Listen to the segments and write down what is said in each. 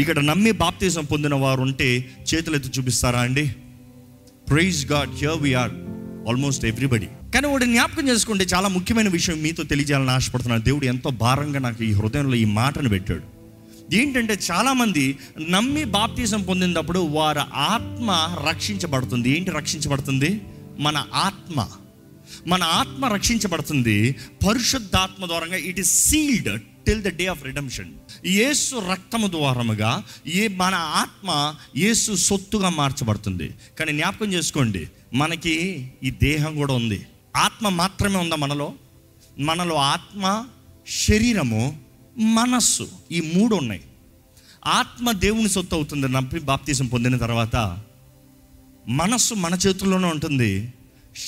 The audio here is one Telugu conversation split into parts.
ఇక్కడ నమ్మి బాప్తీసం పొందిన వారు ఉంటే చేతులు ఎత్తి చూపిస్తారా అండి? Praise God here we are almost everybody కానీ వాడు జ్ఞాపకం చేసుకుంటే చాలా ముఖ్యమైన విషయం మీతో తెలియజేయాలని ఆశపడుతున్నాను. దేవుడు ఎంతో భారంగా నాకు ఈ హృదయంలో ఈ మాటను పెట్టాడు. ఏంటంటే చాలామంది నమ్మి బాప్తీసం పొందినప్పుడు వారి ఆత్మ రక్షించబడుతుంది. ఏంటి రక్షించబడుతుంది? మన ఆత్మ. మన ఆత్మ రక్షించబడుతుంది. పరిశుద్ధాత్మ ద్వారంగా it is sealed till the day of redemption యేసు రక్తము ద్వారముగా ఏ మన ఆత్మ యేసు సొత్తుగా మార్చబడుతుంది. కానీ జ్ఞాపకం చేసుకోండి మనకి ఈ దేహం కూడా ఉంది. ఆత్మ మాత్రమే ఉందా మనలో? మనలో ఆత్మ శరీరము మనస్సు ఈ మూడు ఉన్నాయి. ఆత్మ దేవుని సొత్తు అవుతుంది నప్పి బాప్తీసం పొందిన తర్వాత. మనస్సు మన చేతుల్లోనే ఉంటుంది.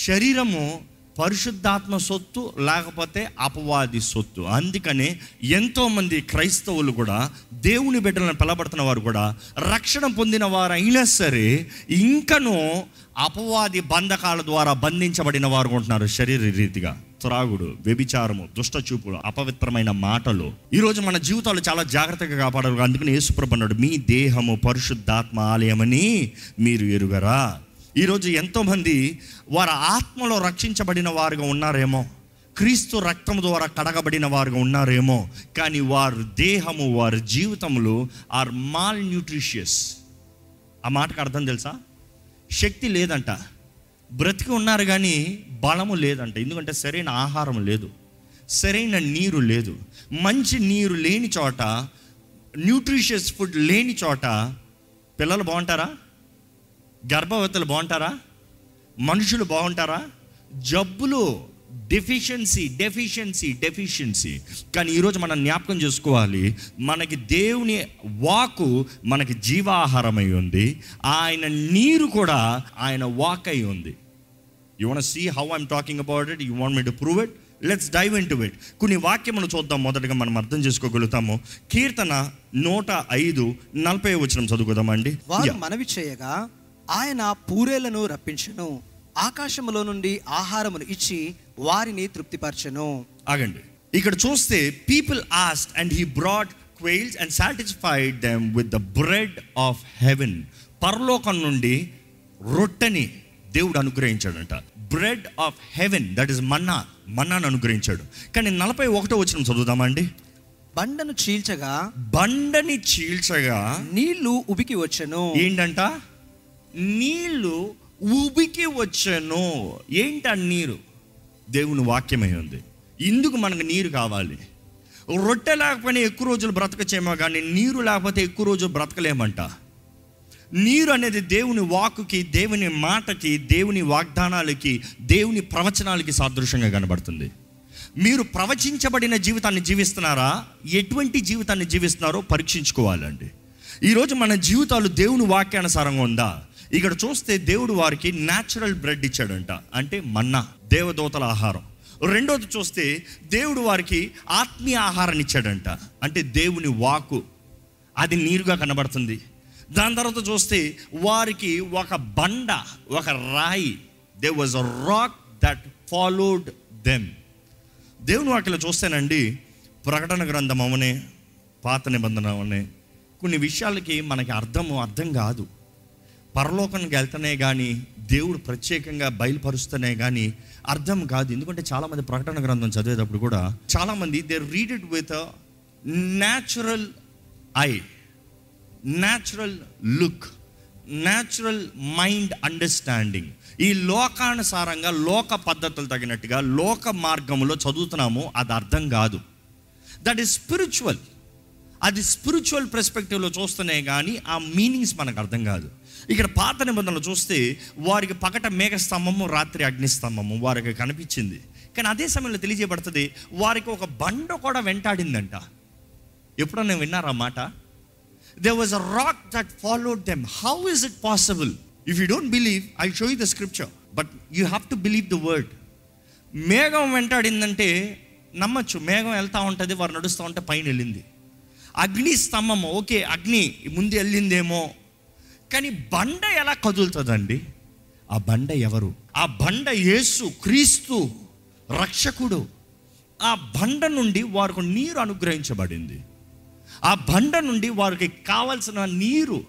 శరీరము పరిశుద్ధాత్మ సొత్తు లేకపోతే అపవాది సొత్తు. అందుకనే ఎంతోమంది క్రైస్తవులు కూడా దేవుని బిడ్డలను పిలబడుతున్న వారు కూడా రక్షణ పొందిన వారు అయినా సరే ఇంకనూ అపవాది బంధకాల ద్వారా బంధించబడిన వారు ఉంటున్నారు శరీర రీతిగా. త్రాగుడు వ్యభిచారము దుష్టచూపులు అపవిత్రమైన మాటలు. ఈరోజు మన జీవితాలు చాలా జాగ్రత్తగా కాపాడారు. అందుకని యేసుప్రభు అన్నాడు మీ దేహము పరిశుద్ధాత్మ ఆలయమని మీరు ఎరుగరా. ఈరోజు ఎంతోమంది వారి ఆత్మలో రక్షించబడిన వారుగా ఉన్నారేమో క్రీస్తు రక్తం ద్వారా కడగబడిన వారుగా ఉన్నారేమో కానీ వారి దేహము వారి జీవితములు ఆర్ మాల్ న్యూట్రిషియస్ ఆ మాటకు అర్థం తెలుసా? శక్తి లేదంట. బ్రతికి ఉన్నారు కానీ బలము లేదంట. ఎందుకంటే సరైన ఆహారం లేదు సరైన నీరు లేదు. మంచి నీరు లేని చోట న్యూట్రిషియస్ ఫుడ్ లేని చోట పిల్లలు బాగుంటారా? గర్భవతులు బాగుంటారా? మనుషులు బాగుంటారా? జబ్బులు డెఫిషియన్సీ డెఫిషియన్సీ డెఫిషియన్సీ కానీ ఈరోజు మనం జ్ఞాపకం చేసుకోవాలి మనకి దేవుని వాకు మనకి జీవాహారమై ఉంది. ఆయన నీరు కూడా ఆయన వాక్ అయి ఉంది. You want see how I'm talking about it you want me to prove it let's dive into it కొన్ని వాక్యములు చూద్దాం మొదటగా మనం అర్థం చేసుకోగలుగుతాము. కీర్తన నూట ఐదు నలభై వచ్చిన చదువుకుందామండి. మనవి చేయగా ఆయన పూరేలను రప్పించెను ఆకాశములో నుండి ఆహారమును ఇచ్చి వారిని తృప్తిపరచెను. ఆగండి. ఇక్కడ చూస్తే people asked and he brought quails and satisfied them with the bread of heaven పరలోకం నుండి రొట్టెని దేవుడు అనుగ్రహించాడంట. Bread of heaven that is manna మన్నాను అనుగ్రహించాడు. కానీ నలభై ఒకటో వచ్చిన చదువుదామండి బండను చీల్చగా బండని చీల్చగా నీళ్ళు ఉబికి వచ్చెను. ఏంటంట? నీళ్ళు ఉబికి వచ్చాను. ఏంటి ఆ నీరు? దేవుని వాక్యమై ఉంది. ఇందుకు మనకు నీరు కావాలి. రొట్టె లేకపోయినా ఎక్కువ రోజులు బ్రతకచేమో కానీ నీరు లేకపోతే ఎక్కువ రోజులు బ్రతకలేమంట. నీరు అనేది దేవుని వాకుకి దేవుని మాటకి దేవుని వాగ్దానాలకి దేవుని ప్రవచనాలకి సాదృశ్యంగా కనబడుతుంది. మీరు ప్రవచించబడిన జీవితాన్ని జీవిస్తున్నారా? ఎటువంటి జీవితాన్ని జీవిస్తున్నారో పరీక్షించుకోవాలండి. ఈరోజు మన జీవితాలు దేవుని వాక్యానుసారంగా ఉందా? ఇక్కడ చూస్తే దేవుడు వారికి న్యాచురల్ బ్రెడ్ ఇచ్చాడంట. అంటే మన్నా దేవదూతల ఆహారం. రెండోది చూస్తే దేవుడు వారికి ఆత్మీయ ఆహారాన్ని ఇచ్చాడంట. అంటే దేవుని వాకు అది నీరుగా కనబడుతుంది. దాని తర్వాత చూస్తే వారికి ఒక బండ ఒక రాయి. They was a rock that followed them దేవుని వాటిలో చూస్తేనండి ప్రకటన గ్రంథం అవనే పాత నిబంధన అవనే కొన్ని విషయాలకి మనకి అర్థము అర్థం కాదు. పరలోకానికి వెళ్తేనే కానీ దేవుడు ప్రత్యేకంగా బయలుపరుస్తేనే కానీ అర్థం కాదు. ఎందుకంటే చాలామంది ప్రకటన గ్రంథం చదివేటప్పుడు కూడా చాలామంది they read it with natural eye natural look natural mind understanding ఈ లోకానుసారంగా లోక పద్ధతులు తగినట్టుగా లోక మార్గంలో చదువుతున్నాము అది అర్థం కాదు. దట్ ఈస్ స్పిరిచువల్ అది స్పిరిచువల్ పెర్స్పెక్టివ్లో చూస్తేనే కానీ ఆ మీనింగ్స్ మనకు అర్థం కాదు. ఇక్కడ పాత నిబంధనలు చూస్తే వారికి పగట మేఘ స్తంభము రాత్రి అగ్ని స్తంభము వారికి కనిపించింది. కానీ అదే సమయంలో తెలియజేయబడుతుంది వారికి ఒక బండ కూడా వెంటాడిందంట. ఎప్పుడన్నా విన్నారా మాట? They was a rock that followed them how is it possible if you don't believe I show you the scripture but you have to believe the word మేఘం వెంటాడిందంటే నమ్మచ్చు. మేఘం వెళ్తూ ఉంటుంది వారు నడుస్తూ ఉంటే పైన వెళ్ళింది. అగ్ని స్తంభం ఓకే అగ్ని ముందు వెళ్ళిందేమో కానీ బండ ఎలా కదులుతుందండి? ఆ బండ ఎవరు? ఆ బండ యేసు క్రీస్తు రక్షకుడు. ఆ బండ నుండి వారికి నీరు అనుగ్రహించబడింది. ఆ బండ నుండి వారికి కావాల్సిన నీరు.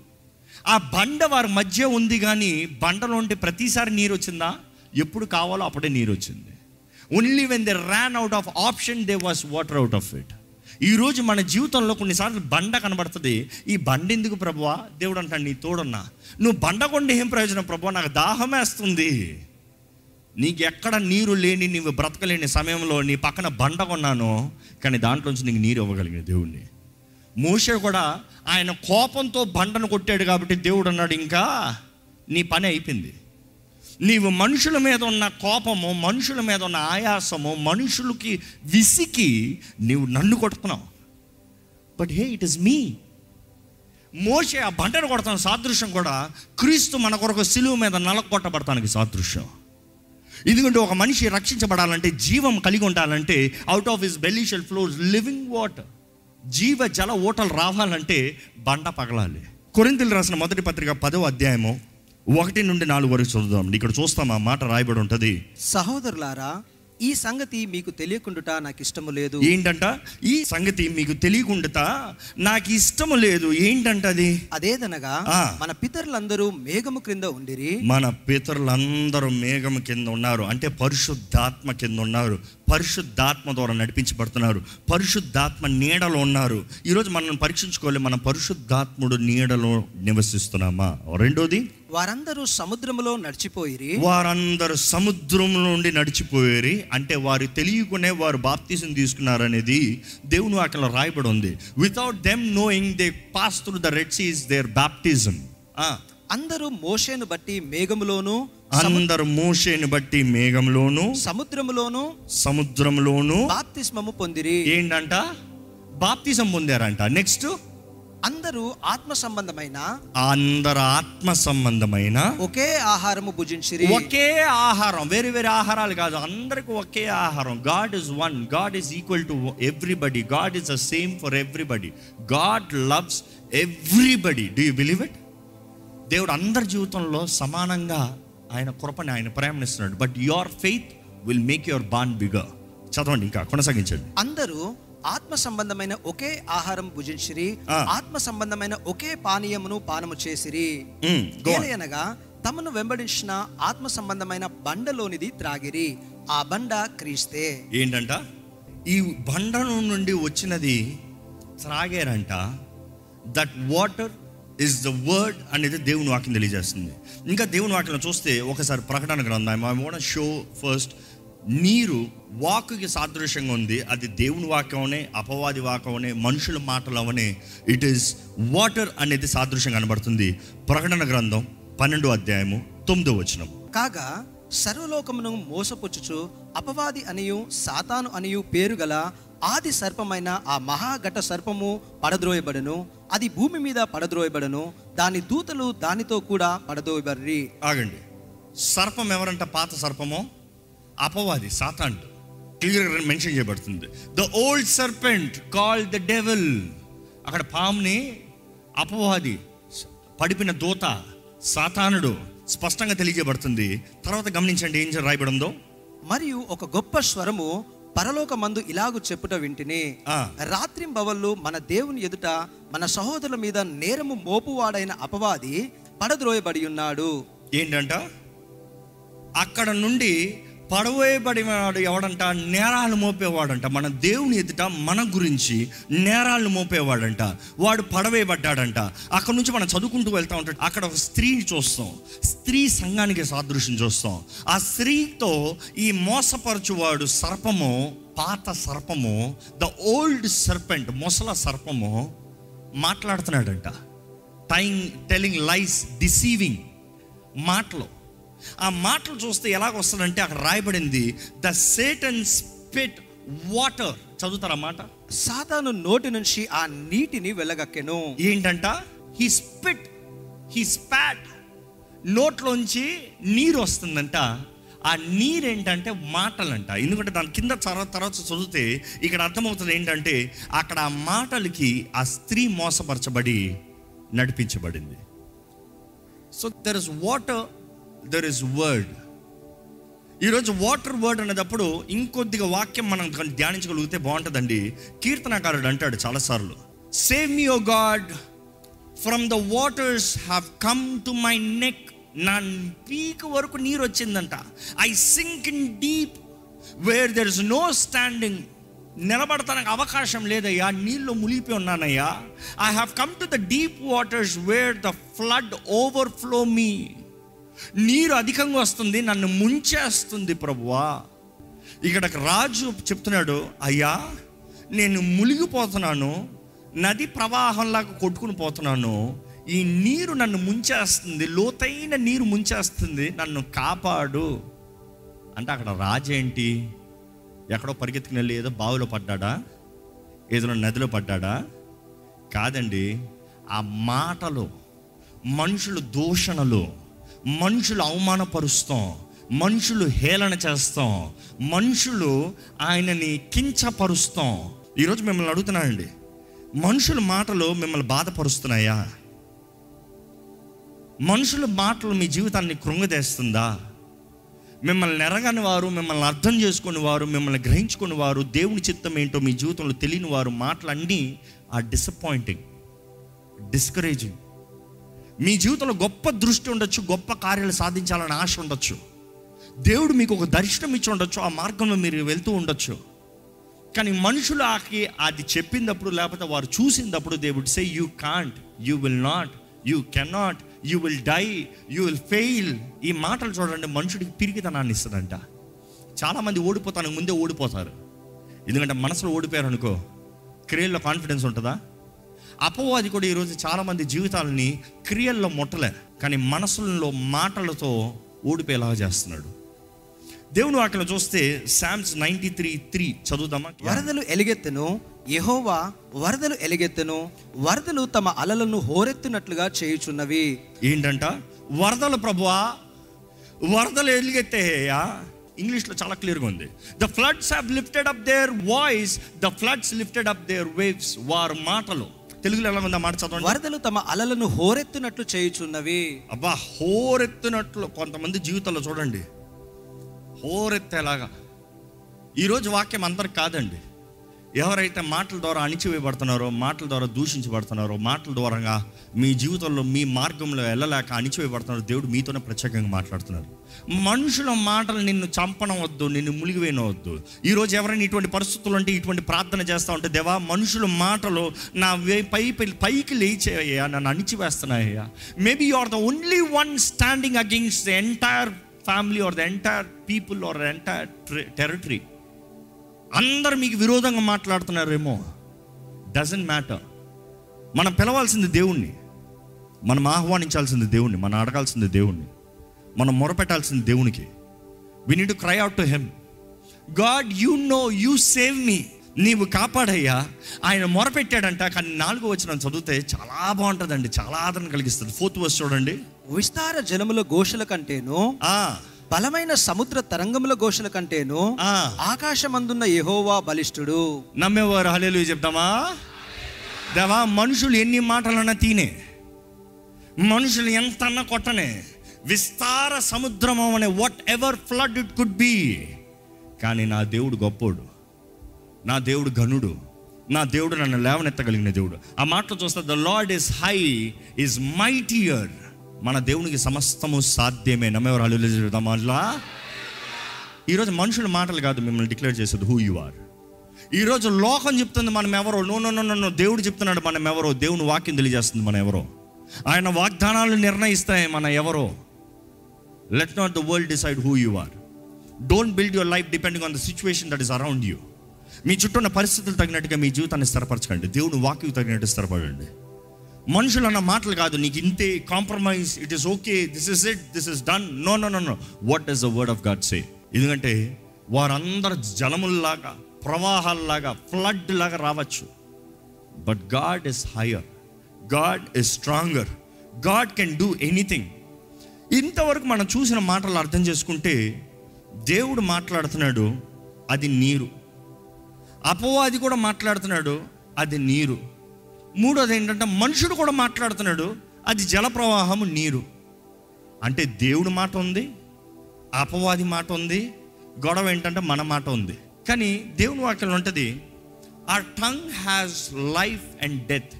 ఆ బండ వారి మధ్య ఉంది కానీ బండలో ఉంటే ప్రతిసారి నీరు వచ్చిందా? ఎప్పుడు కావాలో అప్పుడే నీరు వచ్చింది. Only when they ran out of option they was water out of it ఈరోజు మన జీవితంలో కొన్నిసార్లు బండ కనబడుతుంది. ఈ బండ ఎందుకు ప్రభువా? దేవుడు అంటాడు నీ తోడున్నా. నువ్వు బండ కొండి ఏం ప్రయోజనం ప్రభు నాకు దాహమేస్తుంది నీకు ఎక్కడ నీరు లేని నీవు బ్రతకలేని సమయంలో నీ పక్కన బండ కొన్నాను కానీ దాంట్లోంచి నీకు నీరు ఇవ్వగలిగిన దేవుణ్ణి. మోషే కూడా ఆయన కోపంతో బండను కొట్టాడు కాబట్టి దేవుడు అన్నాడు ఇంకా నీ పని అయిపోయింది. నీవు మనుషుల మీద ఉన్న కోపము మనుషుల మీద ఉన్న ఆయాసము మనుషులకి విసికి నీవు నన్ను కొడుతున్నావు but hey it is me Moses ఆ బంటను కొడతాను సాదృశ్యం కూడా క్రీస్తు మన కొరకు సిలువు మీద నలకొట్టబడతానికి సాదృశ్యం. ఎందుకంటే ఒక మనిషి రక్షించబడాలంటే జీవం కలిగి ఉండాలంటే out of his belly shall flows living water జీవ జల ఓటలు రావాలంటే బండ పగలాలి. కొరింతలు రాసిన మొదటి పత్రిక పదో అధ్యాయము ఒకటి నుండి నాలుగు వరకు చదువుదాం. ఇక్కడ చూస్తాం ఆ మాట రాయబడి ఉంటుంది. సహోదరులారా ఈ సంగతి మీకు తెలియకుండుట నాకు ఇష్టము లేదు. ఏంటంట? ఈ సంగతి మీకు తెలియకుండా నాకు ఇష్టము లేదు. ఏంటంట అది? అదేదనగా. మన పితరులందరూ మేఘము క్రింద ఉండిరి. మన పితరులందరూ మేఘం కింద ఉన్నారు. అంటే పరిశుద్ధాత్మ కింద ఉన్నారు. పరిశుద్ధాత్మ ద్వారా నడిపించబడుతున్నారు. పరిశుద్ధాత్మ నీడలో ఉన్నారు. ఈరోజు మనం పరీక్షించుకోవాలి. మన పరిశుద్ధాత్ముడు నీడలో నివసిస్తున్నామా? రెండోది? వారందరూ సముద్రములో నడిచిపోయిరి. వారందరూ సముద్రం నుండి నడిచిపోయారు. అంటే వారు తెలియకునే వారు బాప్తీసం తీసుకున్నారనేది దేవుని అక్కడ రాయబడి ఉంది. Without them knowing they pass through the red seas their baptism అందరూ మోషేను బట్టి మేఘములోను అందరు మోషేని బట్టి మేఘంలోను సముద్రములోను సముద్రంలోను బాప్తిస్మము పొందిరి. ఏంటంట? బాప్తిజం పొందారంట. నెక్స్ట్ అందరూ ఆత్మ సంబంధమైన అందరు ఆత్మ సంబంధమైన ఒకే ఆహారము భుజించిరి. ఒకే ఆహారం. వేరే వేరే ఆహారాలు కాదు. అందరికి ఒకే ఆహారం. God is one God is equal to everybody God is the same for everybody God loves everybody do you believe it దేవుడు అందరి జీవితంలో సమానంగా ఆయన కృపని ఆయన ప్రేమనిస్తున్నాడు. But your faith will make your bond bigger చదవండి ఇంకా కొనసాగించండి. అందరూ ఆత్మ సంబంధమైన ఒకే ఆహారం భుజించిరి. ఆత్మ సంబంధమైన ఒకే పానీయమును పానము చేసిరి. ఏలయనగా తమను వెంబడించిన ఆత్మ సంబంధమైన బండలోనిది త్రాగిరి ఆ బండ క్రీస్తే. ఏంటంట? ఈ బండను నుండి వచ్చినది త్రాగారంట. That water is the word అనేది దేవుని వాక్యం తెలియజేస్తుంది. ఇంకా దేవుని వాక్యం చూస్తే ఒకసారి ప్రకటన గ్రంథం ఐ వాంట్ షో ఫస్ట్ నీరు వాకుకి సాదృశ్యంగా ఉంది అది దేవుని వాక్యమనే అపవాది వాక్యమనే మనుషుల మాటలవనే ఇట్ ఈస్ వాటర్ అనేది సాదృశ్యం కనబడుతుంది. ప్రకటన గ్రంథం పన్నెండు అధ్యాయము తొమ్మిదో వచనం. కాగా సర్వలోకమును మోసపుచ్చుచు అపవాది అనియు సాతాను అనియు పేరు గల ఆది సర్పమైన ఆ మహాఘట సర్పము పడద్రోయబడను. అది భూమి మీద పడద్రోయబడను. దాని దూతలు దానితో కూడా పడద్రోయబడి ఆగండి. సర్పం ఎవరంట పాత సర్పము? అపవాది సాతాండ్ క్లియర్గా మెన్షన్ చేయబడుతుంది. The old serpent call the devil అక్కడ పాముని అపవాది పడిపిన దూత సాతానుడు స్పష్టంగా తెలియజేయబడుతుంది. తర్వాత గమనించండి ఏం రాయబడి ఉందో మరియు ఒక గొప్ప స్వరము పరలోకమందు ఇలాగు చెప్పుట వింటిని ఆ. రాత్రింబవళ్ళు మన దేవుని ఎదుట మన సహోదరుల మీద నేరము మోపువాడైన అపవాది పడద్రోయబడి ఉన్నాడు ఏంటంట అక్కడ నుండి పడవేయబడినవాడు ఎవడంట? నేరాలు మోపేవాడంట. మన దేవుని ఎదుట మన గురించి నేరాలు మోపేవాడంట. వాడు పడవేయబడ్డాడంట. అక్కడ నుంచి మనం చదువుకుంటూ వెళ్తూ ఉంటాం. అక్కడ ఒక స్త్రీని చూస్తాం. స్త్రీ సంఘానికి సాదృశ్యం చూస్తాం. ఆ స్త్రీతో ఈ మోసపరచువాడు సర్పము పాత సర్పము ద ఓల్డ్ సర్పెంట్ మొసల సర్పము మాట్లాడుతున్నాడంట. టైం టెలింగ్ లైస్ డిసీవింగ్ మాటలు. ఆ మాటలు చూస్తే ఎలాగ వస్తుందంటే అక్కడ రాయబడింది ద సేటన్ స్పిట్ వాటర్. చదువుతారా మాట? సాతాను నోటి నుంచి ఆ నీటిని వెళ్ళగక్కెను ఏంటంట? హీ స్పిట్ హీ స్పాట్ నోట్లోంచి నీరు వస్తుందంట. ఆ నీరు ఏంటంటే మాటలంట. ఎందుకంటే దాని కింద తర్వాత తర్వాత చదివితే ఇక్కడ అర్థమవుతుంది ఏంటంటే అక్కడ ఆ మాటలకి ఆ స్త్రీ మోసపరచబడి నడిపించబడింది. So there is water there is word ఈరోజు వాటర్ వర్డ్ అనేటప్పుడు ఇంకొద్దిగా వాక్యం మనం ధ్యానించగలిగితే బాగుంటుందండి. కీర్తనకారుడు అంటాడు చాలాసార్లు save me O God from the waters have come to my neck నా పీక్ వరకు నీరు వచ్చిందంట. I sink in deep where there is no standing నిలబడతానికి అవకాశం లేదయ్యా. నీళ్ళు మునిగిపోయి ఉన్నానయ్యా. I have come to the deep waters where the flood overflow me నీరు అధికంగా వస్తుంది నన్ను ముంచేస్తుంది ప్రభువా. ఇక్కడ రాజు చెప్తున్నాడు అయ్యా నేను మునిగిపోతున్నాను నది ప్రవాహంలాగా కొట్టుకుని పోతున్నాను. ఈ నీరు నన్ను ముంచేస్తుంది లోతైన నీరు ముంచేస్తుంది నన్ను కాపాడు. అంటే అక్కడ రాజేంటి ఎక్కడో పరిగెత్తుకుని వెళ్ళి ఏదో బావిలో పడ్డాడా? ఏదో నదిలో పడ్డాడా? కాదండి ఆ మాటలు మనుషులు దూషణలు మనుషులు అవమానపరుస్తాం మనుషులు హేళన చేస్తాం మనుషులు ఆయనని కించపరుస్తాం. ఈరోజు మిమ్మల్ని అడుగుతున్నానండి మనుషుల మాటలు మిమ్మల్ని బాధపరుస్తున్నాయా? మనుషుల మాటలు మీ జీవితాన్ని కృంగదేస్తుందా? మిమ్మల్ని ఎరగని వారు మిమ్మల్ని అర్థం చేసుకుని వారు మిమ్మల్ని గ్రహించుకుని వారు దేవుని చిత్తం ఏంటో మీ జీవితంలో తెలియని వారు మాటలన్నీ ఆ డిసప్పాయింటింగ్ డిస్కరేజింగ్ మీ జీవితంలో గొప్ప దృష్టి ఉండొచ్చు గొప్ప కార్యాలు సాధించాలని ఆశ ఉండొచ్చు. దేవుడు మీకు ఒక దర్శనం ఇచ్చి ఉండొచ్చు ఆ మార్గంలో మీరు వెళ్తూ ఉండొచ్చు. కానీ మనుషులు ఆకి అది చెప్పినప్పుడు లేకపోతే వారు చూసినప్పుడు దేవుడు say you can't you will not you cannot you will die you will fail ఈ మాటలు చూడండి మనుషుడికి పిరిగితనాన్ని ఇస్తుందంట. చాలామంది ఓడిపోతానికి ముందే ఓడిపోతారు. ఎందుకంటే మనసులో ఓడిపోయారు అనుకో క్రియల్లో కాన్ఫిడెన్స్ ఉంటుందా? అపవాది కూడా ఈరోజు చాలామంది జీవితాలని క్రియల్లో ముట్టలే కానీ మనసులలో మాటలతో ఓడిపోయేలాగా చేస్తున్నాడు. దేవుని వాక్యలో చూస్తే శామ్స్ నైంటీ త్రీ త్రీ చదువుదామా? వరదలు ఎలుగెత్తెను యెహోవా వరదలు ఎలుగెత్తెను వరదలు తమ అలలను హోరెత్తునట్లుగా చేయుచున్నవి. ఏంటంట? వరదలు ప్రభువా వరదలు ఎలుగెత్తేయా ఇంగ్లీష్లో చాలా క్లియర్గా ఉంది. The floods have lifted up their voice the floods lifted up their waves వారి మాటలు. తెలుగులో ఎలా ఉందా మాట చదవండి? వరదలు తమ అలలను హోరెత్తునట్లు చేయుచున్నవి. అబ్బా హోరెత్తునట్లు కొంతమంది జీవితంలో చూడండి. హోరెత్తేలాగా. ఈరోజు వాక్యం అందరికి కాదండి. ఎవరైతే మాటల ద్వారా అణిచివేయబడుతున్నారో మాటల ద్వారా దూషించబడుతున్నారో మాటల ద్వారా మీ జీవితంలో మీ మార్గంలో వెళ్ళలేక అణిచివేయబడుతున్నారో దేవుడు మీతోనే ప్రత్యేకంగా మాట్లాడుతున్నారు. మనుషుల మాటలు నిన్ను చంపనవద్దు నిన్ను మునిగివేయనవద్దు ఈరోజు ఎవరైనా ఇటువంటి పరిస్థితులు అంటే ఇటువంటి ప్రార్థన చేస్తూ ఉంటే దేవా మనుషుల మాటలు నా పై పై- పైకి లేచేయ్యా నన్ను అణిచివేస్తున్నాయ్యా. Maybe you are the only one standing against the entire family or the entire people or entire territory అందరు మీకు విరోధంగా మాట్లాడుతున్నారేమో. డజంట్ మ్యాటర్ మనం పిలవాల్సింది దేవుణ్ణి. మనం ఆహ్వానించాల్సింది దేవుణ్ణి. మనం అడగాల్సింది దేవుణ్ణి. మనం మొరపెట్టాల్సింది దేవునికి. We need to cry out to him God you know you save me నీవు కాపాడయ్యా. ఆయన మొరపెట్టాడంట కానీ నాలుగో వచ్చిన చదివితే చాలా బాగుంటుందండి. చాలా ఆదరణ కలిగిస్తుంది. ఫోర్త్ వర్స్ చూడండి. విస్తార జలముల ఘోషల కంటేను ఆ, బలమైన సముద్ర తరంగముల ఘోషల కంటేను. ఆకాశమందున్న యెహోవా బలిష్ఠుడు. నమ్మేవారు హలేలు చెప్తామా దేవా మనుషులు ఎన్ని మాటలన్నా తీనే. మనుషులు ఎంత అన్నా కొట్టనే. విస్తార సముద్రము అనే whatever flood it could be కానీ నా దేవుడు గొప్పోడు. నా దేవుడు ఘనుడు. నా దేవుడు నన్ను లేవనెత్తగలిగిన దేవుడు. ఆ మాటలు చూస్తే the Lord is high is mightier మన దేవునికి సమస్తము సాధ్యమే. నమ్మేవారు హలేలు చెప్తామా అట్లా ఈరోజు మనుషుల మాటలు కాదు మిమ్మల్ని డిక్లేర్ చేసేది హూ యు ఆర్ ఈరోజు లోకం చెప్తుంది మనం ఎవరో. నో నో నో నో దేవుడు చెప్తున్నాడు మనం ఎవరో. దేవుని వాక్యం తెలియజేస్తుంది మనం ఎవరో. ఆయన వాగ్దానాలు నిర్ణయిస్తాయి మన ఎవరో. Let not the world decide who you are don't build your life depending on the situation that is around you మీ చుట్టూ ఉన్న పరిస్థితులు తగినట్టుగా మీ జీవితాన్ని స్థిరపరచకండి. దేవుని వాక్యం తగినట్టు స్థిరపడండి. మనుషులు అన్న మాటలు కాదు నీకు ఇంతే compromise it is okay this is it this is done no no no no what is the word of God say ఎందుకంటే వారందరు జలముల్లాగా ప్రవాహాల్లాగా ఫ్లడ్ లాగా రావచ్చు. But God is higher God is stronger God can do anything ఇంతవరకు మనం చూసిన మాటలు అర్థం చేసుకుంటే దేవుడు మాట్లాడుతున్నాడు అది నీరు. అపవాది కూడా మాట్లాడుతున్నాడు అది నీరు. మూడోది ఏంటంటే మనుషుడు కూడా మాట్లాడుతున్నాడు అది జల ప్రవాహము నీరు. అంటే దేవుడి మాట ఉంది అపవాది మాట ఉంది గొడవ ఏంటంటే మన మాట ఉంది. కానీ దేవుని వాక్యం ఉంటుంది ఆ tongue has life and death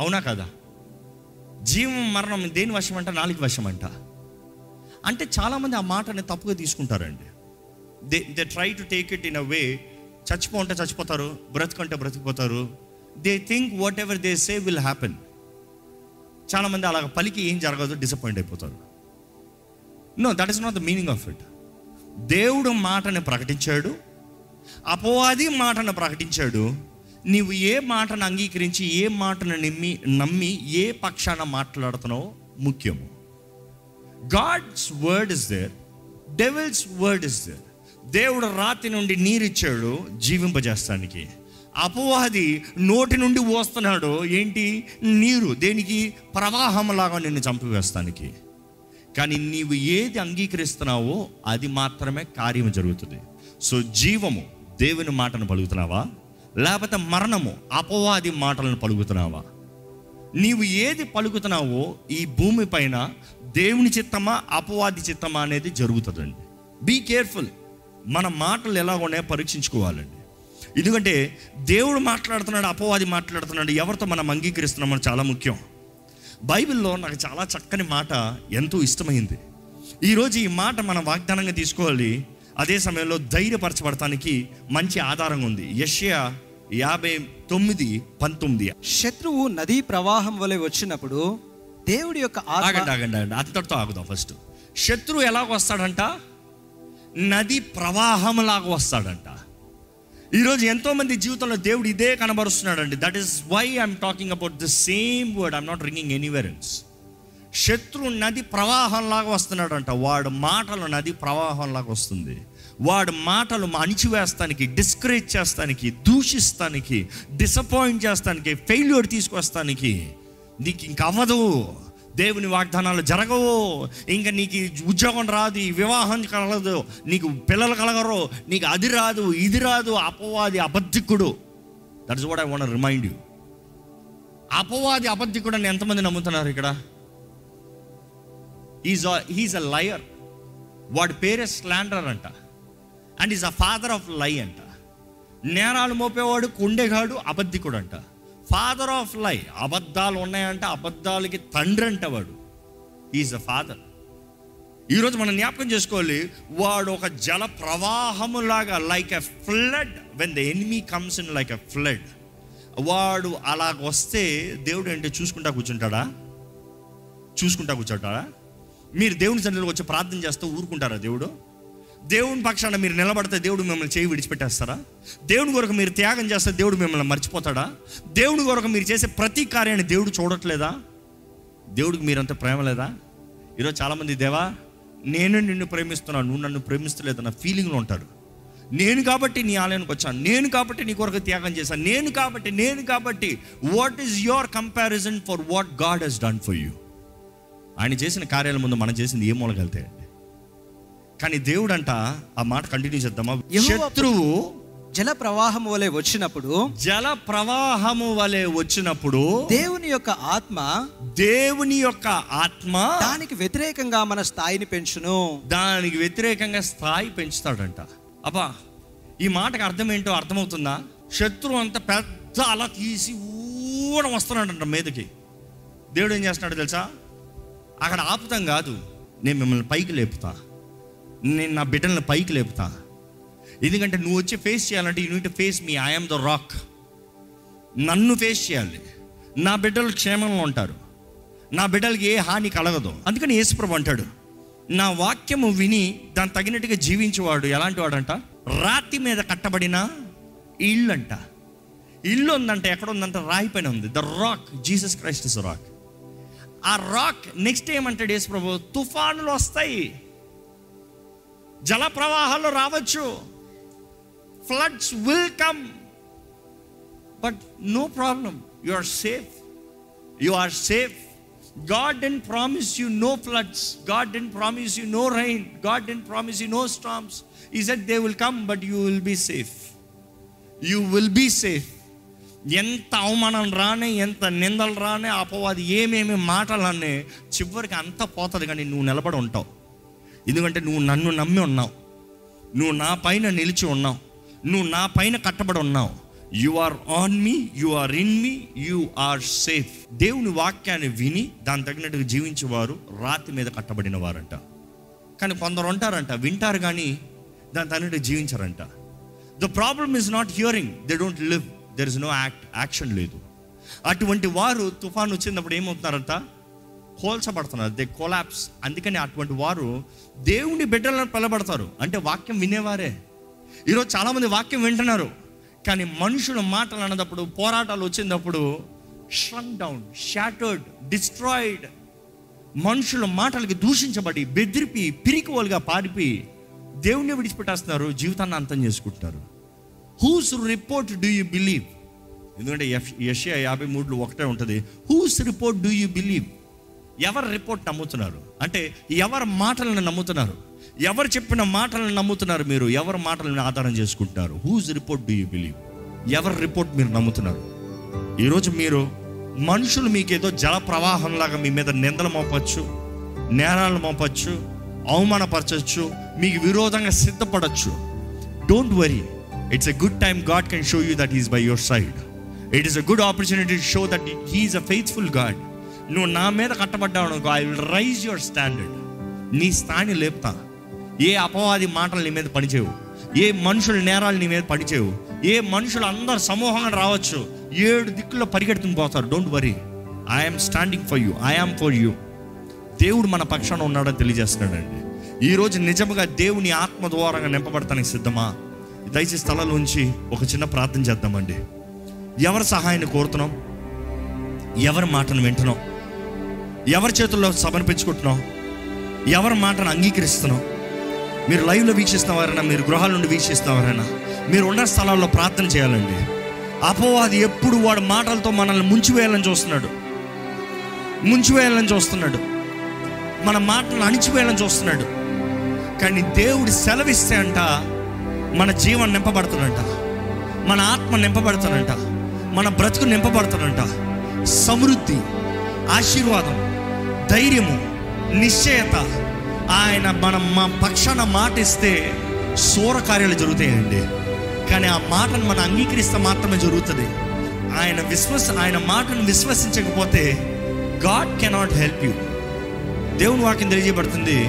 అవునా కదా? జీవం మరణం దేని వశం అంట నాలుగు వశం అంట అంటే చాలామంది ఆ మాటని తప్పుగా తీసుకుంటారండి. They they try to take it in a way చచ్చిపోంటే చచ్చిపోతారు బ్రతుకుంటే బ్రతికిపోతారు they think whatever they say will happen చాలామంది అలాగ పలికి ఏం జరగదు డిసప్పాయింట్ అయిపోతారు. No that is not the meaning of it దేవుడు మాటను ప్రకటించాడు అపవాది మాటను ప్రకటించాడు. నీవు ఏ మాటను అంగీకరించి ఏ మాటను నమ్మి నమ్మి ఏ పక్షాన మాట్లాడుతున్నావో ముఖ్యము. God's word is there devil's word is there దేవుడు రాతి నుండి నీరిచ్చాడు జీవింపజేస్తానికి. అపవాది నోటి నుండి పోస్తున్నాడు ఏంటి? నీరు. దేనికి? ప్రవాహంలాగా నిన్ను చంపివేస్తానికి. కానీ నీవు ఏది అంగీకరిస్తున్నావో అది మాత్రమే కార్యం జరుగుతుంది. సో జీవము దేవుని మాటను పలుకుతున్నావా? లేకపోతే మరణము అపవాది మాటలను పలుకుతున్నావా? నీవు ఏది పలుకుతున్నావో ఈ భూమి పైన దేవుని చిత్తమా అపవాది చిత్తమా అనేది జరుగుతుందండి. బీ కేర్ఫుల్ మన మాటలు ఎలా ఉన్నాయో పరీక్షించుకోవాలండి. ఎందుకంటే దేవుడు మాట్లాడుతున్నాడు అపవాది మాట్లాడుతున్నాడు ఎవరితో మనం అంగీకరిస్తున్నామో చాలా ముఖ్యం. బైబిల్లో నాకు చాలా చక్కని మాట ఎంతో ఇష్టమైంది. ఈరోజు ఈ మాట మనం వాగ్దానంగా తీసుకోవాలి. అదే సమయంలో ధైర్యపరచబడటానికి మంచి ఆధారం ఉంది. యష్యా యాభై తొమ్మిది పంతొమ్మిది. శత్రువు నదీ ప్రవాహం వలె వచ్చినప్పుడు దేవుడి యొక్క ఆగండి ఆగండి ఆగండి. అంతటితో ఆగుదాం ఫస్ట్. శత్రువు ఎలాగ వస్తాడంట? నది ప్రవాహంలాగా వస్తాడంట. ఈరోజు ఎంతోమంది జీవితంలో దేవుడు ఇదే కనబరుస్తున్నాడండి. That is why I'm talking about the same word I'm not ringing any reference శత్రు నది ప్రవాహంలాగా వస్తున్నాడంట. వాడు మాటలు నది ప్రవాహంలాగా వస్తుంది. వాడు మాటలు అణిచివేస్తానికి డిస్కరేజ్ చేస్తానికి దూషిస్తానికి డిసప్పాయింట్ చేస్తానికి ఫెయిల్యూర్ తీసుకొస్తానికి నీకు ఇంక అవ్వదు. దేవుని వాగ్దానాలు జరగవు. ఇంకా నీకు ఉద్యోగం రాదు వివాహం కలగదు. నీకు పిల్లలు కలగరు నీకు అది రాదు ఇది రాదు అపవాది అబద్ధికుడు. That is what I want remind you అపవాది అబద్ధికుడు అని ఎంతమంది నమ్ముతున్నారు ఇక్కడ? ఈజ్ హీజ్ అ లయర్ వాడి పేరే స్లాండర్ అంట. And is a father of lie అంట. నేరాలు మోపేవాడు కుండేగాడు అబద్ధికుడు అంట. ఫాదర్ ఆఫ్ లై అబద్ధాలు ఉన్నాయంటే అబద్ధాలకి తండ్రి అంట వాడు ఈజ్ ద ఫాదర్ ఈరోజు మనం జ్ఞాపకం చేసుకోవాలి వాడు ఒక జల ప్రవాహములాగా like a flood when the enemy comes in like a flood వాడు అలాగ వస్తే దేవుడు ఏంటి చూసుకుంటా కూర్చుంటాడా? చూసుకుంటా కూర్చుంటాడా? మీరు దేవుని సన్నిధిలో వచ్చి ప్రార్థన చేస్తూ ఊరుకుంటారా దేవుడు? దేవుని పక్షాన మీరు నిలబడితే దేవుడు మిమ్మల్ని చేయి విడిచిపెట్టేస్తారా? దేవుని కొరకు మీరు త్యాగం చేస్తే దేవుడు మిమ్మల్ని మర్చిపోతాడా? దేవుని కొరకు మీరు చేసే ప్రతి కార్యాన్ని దేవుడు చూడట్లేదా? దేవుడికి మీరంత ప్రేమ లేదా? ఈరోజు చాలామంది దేవా నేను నిన్ను ప్రేమిస్తున్నాను నువ్వు నన్ను ప్రేమిస్తలేదన్న ఫీలింగ్లో ఉంటారు నేను కాబట్టి నీ ఆలయానికి వచ్చాను నేను కాబట్టి నీ కొరకు త్యాగం చేశాను నేను కాబట్టి నేను కాబట్టి what is your comparison for what God he's done for you ఆయన చేసిన కార్యాల ముందు మనం చేసింది ఏ మూలగలుగుతాయండి కానీ దేవుడు అంట ఆ మాట కంటిన్యూ చేద్దామా? శత్రువు జల ప్రవాహం వలె వచ్చినప్పుడు జల ప్రవాహము వలె వచ్చినప్పుడు దేవుని యొక్క ఆత్మ దేవుని యొక్క ఆత్మ దానికి వ్యతిరేకంగా మన స్థాయిని పెంచును. దానికి వ్యతిరేకంగా స్థాయి పెంచుతాడంట. అబ్బా ఈ మాటకు అర్థం ఏంటో అర్థమవుతుందా? శత్రువు అంత పెద్ద అలా తీసి ఊడం వస్తున్నాడంట మీదకి. దేవుడు ఏం చేస్తున్నాడు తెలుసా? అక్కడ ఆపుతాం కాదు నేను మిమ్మల్ని పైకి లేపుతా. నేను నా బిడ్డలను పైకి లేపుతా. ఎందుకంటే నువ్వు వచ్చి ఫేస్ చేయాలంటే you need face me I'm the rock నన్ను ఫేస్ చేయాలి. నా బిడ్డలు క్షేమంలో ఉంటారు. నా బిడ్డలకి ఏ హాని కలగదు. అందుకని యేసుప్రభు అంటాడు నా వాక్యము విని దాని తగినట్టుగా జీవించేవాడు ఎలాంటి వాడంట? రాతి మీద కట్టబడిన ఇల్లు అంట ఇల్లు ఉందంట ఎక్కడ ఉందంట రాయి పైన ఉంది. The rock Jesus Christ is rock ఆ రాక్ నెక్స్ట్ ఏమంటాడు యేసు ప్రభు తుఫానులు వస్తాయి. జల ప్రవాహాలు రావచ్చు. Floods will come but no problem you are safe you are safe God didn't promise you no floods God didn't promise you no rain God didn't promise you no storms ఈ set they will come but you will be safe you will be safe ఎంత అవమానం రానే ఎంత నిందలు రానే అపవాది ఏమేమి మాటలు అనే చివరికి అంతా పోతుంది కానీ నువ్వు నిలబడి ఉంటావు. ఎందుకంటే నువ్వు నన్ను నమ్మి ఉన్నావు. నువ్వు నా పైన నిలిచి ఉన్నావు. నువ్వు నా పైన కట్టబడి ఉన్నావు. You are on me you are in me you are safe దేవుని వాక్యాన్ని విని దాని తగినట్టుగా జీవించేవారు రాతి మీద కట్టబడిన వారంట. కానీ కొందరు ఉంటారంట వింటారు కానీ దాని తగినట్టు జీవించారంట. The problem is not hearing they don't live there is no act action లేదు. అటువంటి వారు తుఫాన్ వచ్చినప్పుడు ఏమవుతున్నారంట? కోల్చబడుతున్నారు. దే కొలాప్స్ అందుకని అటువంటి వారు దేవుని బిడ్డలను పిలబడతారు. అంటే వాక్యం వినేవారే. ఈరోజు చాలామంది వాక్యం వింటున్నారు. కానీ మనుషుల మాటలు అన్నదప్పుడు పోరాటాలు వచ్చినప్పుడు ష్రంక్ డౌన్ షాటర్డ్ డిస్ట్రాయిడ్ మనుషుల మాటలకి దూషించబడి బెదిరిపి పిరికివలుగా పారిపి దేవుణ్ణి విడిచిపెట్టేస్తున్నారు జీవితాన్ని అంతం చేసుకుంటున్నారు. Whose report do you believe ఎందుకంటే ఎఫ్ యషియా యాభై మూడులో ఒకటే ఉంటుంది. Whose report do you believe ఎవరి రిపోర్ట్ నమ్ముతున్నారు? అంటే ఎవరి మాటలను నమ్ముతున్నారు? ఎవరు చెప్పిన మాటలను నమ్ముతున్నారు మీరు? ఎవరి మాటలను ఆధారం చేసుకుంటున్నారు? Whose report do you believe ఎవరి రిపోర్ట్ మీరు నమ్ముతున్నారు? ఈరోజు మీరు మనుషులు మీకేదో జల ప్రవాహంలాగా మీ మీద నిందలు మోపచ్చు నేరాలు మోపచ్చు అవమానపరచచ్చు మీకు విరోధంగా సిద్ధపడచ్చు. Don't worry it's a good time God can show you that is by your side it is a good opportunity show that he is a faithful God నువ్వు నా మీద కట్టబడ్డావు అనుకో I will raise your standard నీ స్థాయిని లేపుతా. ఏ అపవాది మాటలు నీ మీద పనిచేయవు. ఏ మనుషుల నేరాలు నీ మీద పనిచేయవు. ఏ మనుషులు అందరు సమూహంగా రావచ్చు. ఏడు దిక్కుల్లో పరిగెడుతుని పోతారు. Don't worry I'm standing for you I am for you దేవుడు మన పక్షాన ఉన్నాడని తెలియజేస్తున్నాడండి. ఈరోజు నిజముగా దేవుని ఆత్మ ద్వారంగా నింపబడతానికి సిద్ధమా? దయచేసి స్థలంలోంచి ఒక చిన్న ప్రార్థన చేద్దామండి. ఎవరి సహాయాన్ని కోరుతున్నాం? ఎవరి మాటను వింటున్నాం? ఎవరి చేతుల్లో సమర్పించుకుంటున్నాం ఎవరి మాటను అంగీకరిస్తున్నాం మీరు లైవ్లో వీక్షిస్తున్నవారైనా మీరు గృహాల నుండి వీక్షిస్తున్నవారైనా మీరు ఉన్న స్థలాల్లో ప్రార్థన చేయాలండి. అపోవాది ఎప్పుడు వాడు మాటలతో మనల్ని ముంచివేయాలని చూస్తున్నాడు. ముంచివేయాలని చూస్తున్నాడు. మన మాటలను అణిచివేయాలని చూస్తున్నాడు. కానీ దేవుడు సెలవిస్తే అంట మన జీవం నింపబడుతుందంట మన ఆత్మ నింపబడుతుందంట మన బ్రతుకు నింపబడుతుందంట సమృద్ధి ఆశీర్వాదం ధైర్యము నిశ్చయత. ఆయన మనం మా పక్షాన మాట ఇస్తే సూర కార్యాలు జరుగుతాయండి. కానీ ఆ మాటను మనం అంగీకరిస్తే మాత్రమే జరుగుతుంది. ఆయన విశ్వస ఆయన మాటను విశ్వసించకపోతే గాడ్ కెనాట్ హెల్ప్ యూ. దేవుని వాక్యం తెలియజేయబడుతుంది.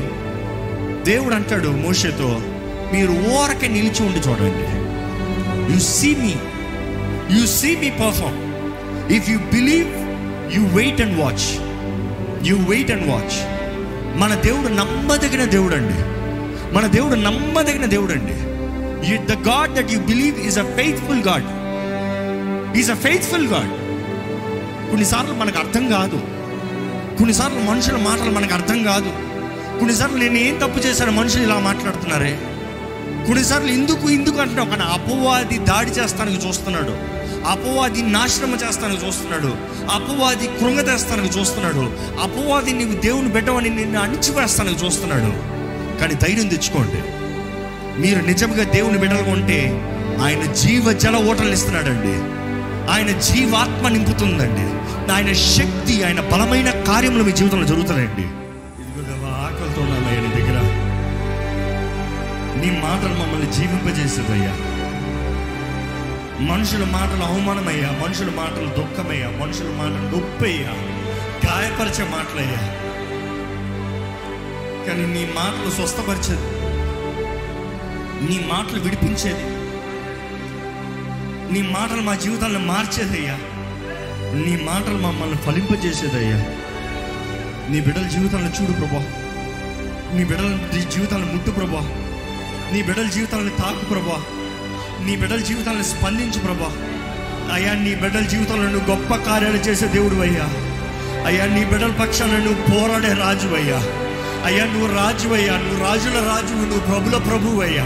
దేవుడు అంటాడు మోషేతో మీరు ఓరకే నిలిచి ఉండి చూడండి. You see me you see me perform if you believe you wait and watch you wait and watch మన దేవుడు నమ్మదగిన దేవుడు అండి మన దేవుడు నమ్మదగిన దేవుడు అండి the God that you believe is a faithful God is a faithful God కొన్నిసార్లు మనకు అర్థం కాదు. కొన్నిసార్లు మనుషుల మాటలు మనకు అర్థం కాదు. కొన్నిసార్లు నేను ఏం తప్పు చేశాను మనుషులు ఇలా మాట్లాడుతున్నారే? కొన్నిసార్లు ఎందుకు ఎందుకు అంటున్నావు? కానీ అపవాది దాడి చేస్తానికి చూస్తున్నాడు. అపవాది నాశనం చేస్తానికి చూస్తున్నాడు. అపవాది కృంగదేస్తానికి చూస్తున్నాడు. అపవాది నీవు దేవుని బిడ్డవని నిన్ను అణిచివేస్తానికి చూస్తున్నాడు. కానీ ధైర్యం తెచ్చుకోండి. మీరు నిజంగా దేవుని బిడ్డలుగా ఉంటే ఆయన జీవ జల ఓటలు ఇస్తున్నాడండి. ఆయన జీవాత్మ నింపుతుందండి. ఆయన శక్తి ఆయన బలమైన కార్యములు మీ జీవితంలో జరుగుతున్నాయండి. ఆకలితో ఉన్నానయ్యా నీ దగ్గర. నీ మాటలు మమ్మల్ని జీవింపజేసేదయ్యా మనుషుల మాటలు అవమానమయ్యా మనుషుల మాటలు దుఃఖమయ్యా మనుషుల మాటలు నొప్పయ్యా గాయపరిచే మాటలయ్యా. కానీ నీ మాటలు స్వస్థపరిచేది నీ మాటలు విడిపించేది నీ మాటలు మా జీవితాలను మార్చేదయ్యా. నీ మాటలు మమ్మల్ని ఫలింపజేసేదయ్యా. నీ బిడ్డల జీవితాలను చూడు ప్రభా. నీ బిడ్డల జీవితాలను ముట్టు ప్రభా. నీ బిడ్డల జీవితాలను తాకు ప్రభా. నీ బిడ్డల జీవితాలను స్పందించు ప్రభా. అయ్యా నీ బిడ్డల జీవితంలో నువ్వు గొప్ప కార్యాలు చేసే దేవుడు అయ్యా. అయ్యా నీ బిడ్డల పక్షాన నువ్వు పోరాడే రాజు అయ్యా. అయ్యా నువ్వు రాజు అయ్యా. నువ్వు రాజుల రాజువు నువ్వు ప్రభుల ప్రభువు అయ్యా.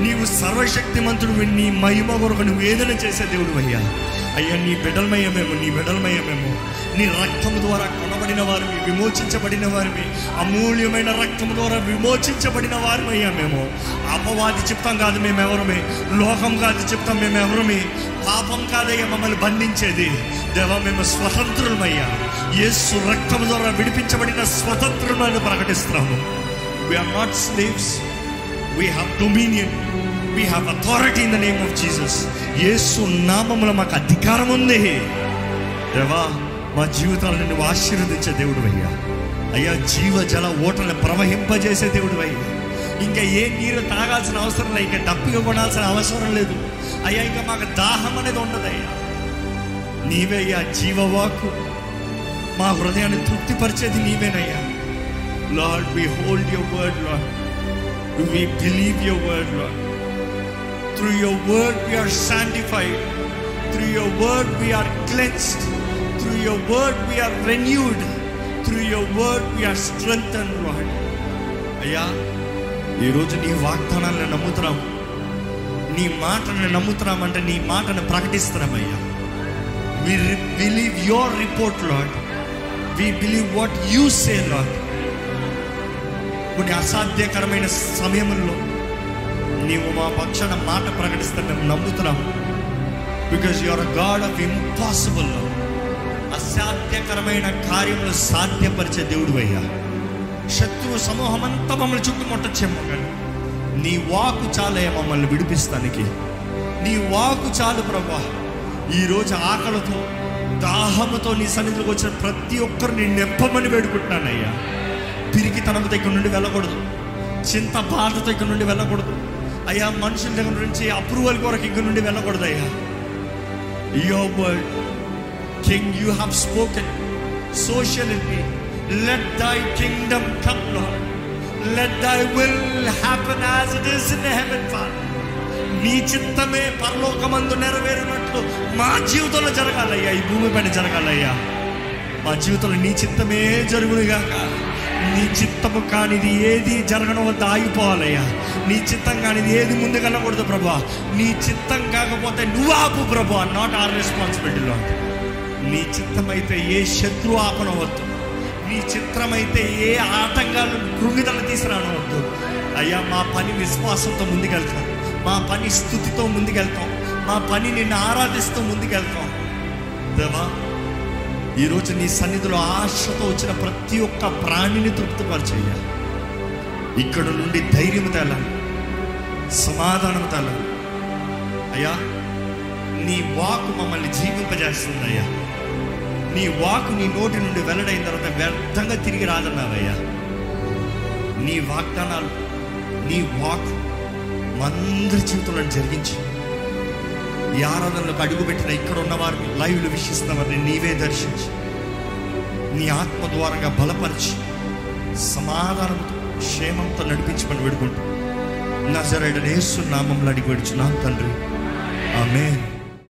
నీవు సర్వశక్తిమంతుడు నీ మహిమ కొరకు నువ్వు ఏదైనా చేసే దేవుడు అయ్యా. అయ్యా నీ బిడ్డలమయ్యమేమో నీ బిడ్డలమయ్యమేమో నీ రక్తము ద్వారా కొనబడిన వారిని విమోచించబడిన వారిని అమూల్యమైన రక్తము ద్వారా విమోచించబడిన వారిమయ్యా మేము. అపవాది చెప్తాం కాదు మేము ఎవరమే లోకం కాదు చెప్తాం మేము ఎవరమే పాపం కాదయ్యా మమ్మల్ని బంధించేది. దేవ మేము స్వతంత్రులమయ్యా. యేసు రక్తము ద్వారా విడిపించబడిన స్వతంత్రులను ప్రకటిస్తాము we are not slaves we have dominion. We have authority in the name of Jesus యేసు నామములో మాకు అధికారం ఉంది. దేవా మా జీవితాలను నువ్వు ఆశీర్వదించే దేవుడు అయ్యా అయ్యా జీవ జల ఓటలను ప్రవహింపజేసే దేవుడు అయ్యా ఇంకా ఏ నీరు తాగాల్సిన అవసరం లేదు ఇంకా డబ్బిగా కొనాల్సిన అవసరం లేదు. అయ్యా ఇంకా మాకు దాహం అనేది ఉండదయ్యా. నీవే అయ్యా జీవవాకు మా హృదయాన్ని తృప్తిపరిచేది నీవేనయ్యా. Lord we hold your word Lord we believe your word Lord through your word we are sanctified through your word we are cleansed through your word we are renewed through your word we are strengthen Lord అయ్యా ఈరోజు నీ వాగ్దానాలను నమ్ముతున్నాం నీ మాటను నమ్ముతున్నామంటే నీ మాటను ప్రకటిస్తున్నామయ్యా we believe your report lord we believe what you say lord కొన్ని అసాధ్యకరమైన సమయంలో నీవు మా పక్షాన మాట ప్రకటిస్తే మేము నమ్ముతున్నాము. Because your God of impossible అసాధ్యకరమైన కార్యములు సాధ్యపరిచే దేవుడు అయ్యా శత్రువు సమూహం అంతా మమ్మల్ని చుట్టుముట్టచ్చేమో కానీ నీ వాకు చాలే మమ్మల్ని విడిపిస్తానికి. నీ వాకు చాలు ప్రభా. ఈరోజు ఆకలితో దాహముతో నీ సన్నిధిలోకి వచ్చిన ప్రతి ఒక్కరిని నెప్పమని వేడుకుంటున్నానయ్యా. పిరికితనము దగ్గర నుండి వెళ్ళకూడదు. చింత బాధతో ఇక్కడ నుండి వెళ్ళకూడదు. అయ్యా మనుషుల దగ్గర నుంచి అప్రూవల్ కొరకు ఇక్కడ నుండి వెళ్ళకూడదు అయ్యా your word king you have spoken social let thy kingdom come Lord let thy will happen as it is in heaven Father నీ చిత్తమే పరలోకమందు నెరవేరినట్లు మా జీవితంలో జరగాలయ్యా. ఈ భూమి పైన జరగాలయ్యా. మా జీవితంలో నీ చిత్తమే జరుగునుగాక. నీ చిత్తము కానిది ఏది జరగడం వద్ద ఆగిపోవాలయ్యా. నీ చిత్తం కానిది ఏది ముందుకెళ్ళకూడదు ప్రభా. నీ చిత్తం కాకపోతే నువ్వు ఆపు ప్రభా నాట్ ఆర్ రెస్పాన్సిబిలిటీలో నీ చిత్తమైతే ఏ శత్రు ఆపనవద్దు. నీ చిత్రమైతే ఏ ఆటంకాలు కృంగిదలు తీసుకురానవద్దు. అయ్యా మా పని విశ్వాసంతో ముందుకెళ్తాం. మా పని స్థుతితో ముందుకెళ్తాం. మా పని నిన్ను ఆరాధిస్తూ ముందుకెళ్తాం. దేవా ఈరోజు నీ సన్నిధిలో ఆశతో వచ్చిన ప్రతి ఒక్క ప్రాణిని తృప్తిపరిచయ్యా. ఇక్కడ నుండి ధైర్యం తేలాలి సమాధానం తేలాలి అయ్యా నీ వాకు మమ్మల్ని జీవింపజేస్తుంది అయ్యా నీ వాకు నీ నోటి నుండి వెల్లడైన తర్వాత వ్యర్థంగా తిరిగి రాదన్నావయ్యా నీ వాగ్దానాలు నీ వాక్ మందరి జీవితంలో జరిగించి ఈ ఆరాధనలకు అడుగుపెట్టిన ఇక్కడ ఉన్న వారిని లైవ్లు వీక్షిస్తున్న నీవే దర్శించి నీ ఆత్మ ద్వారంగా బలపరిచి సమాధానంతో క్షేమంతో నడిపించమని వేడుకుంటూ నజరేడనేసు నామంలో అడిగి పెడుచున్నాను తండ్రి. ఆమె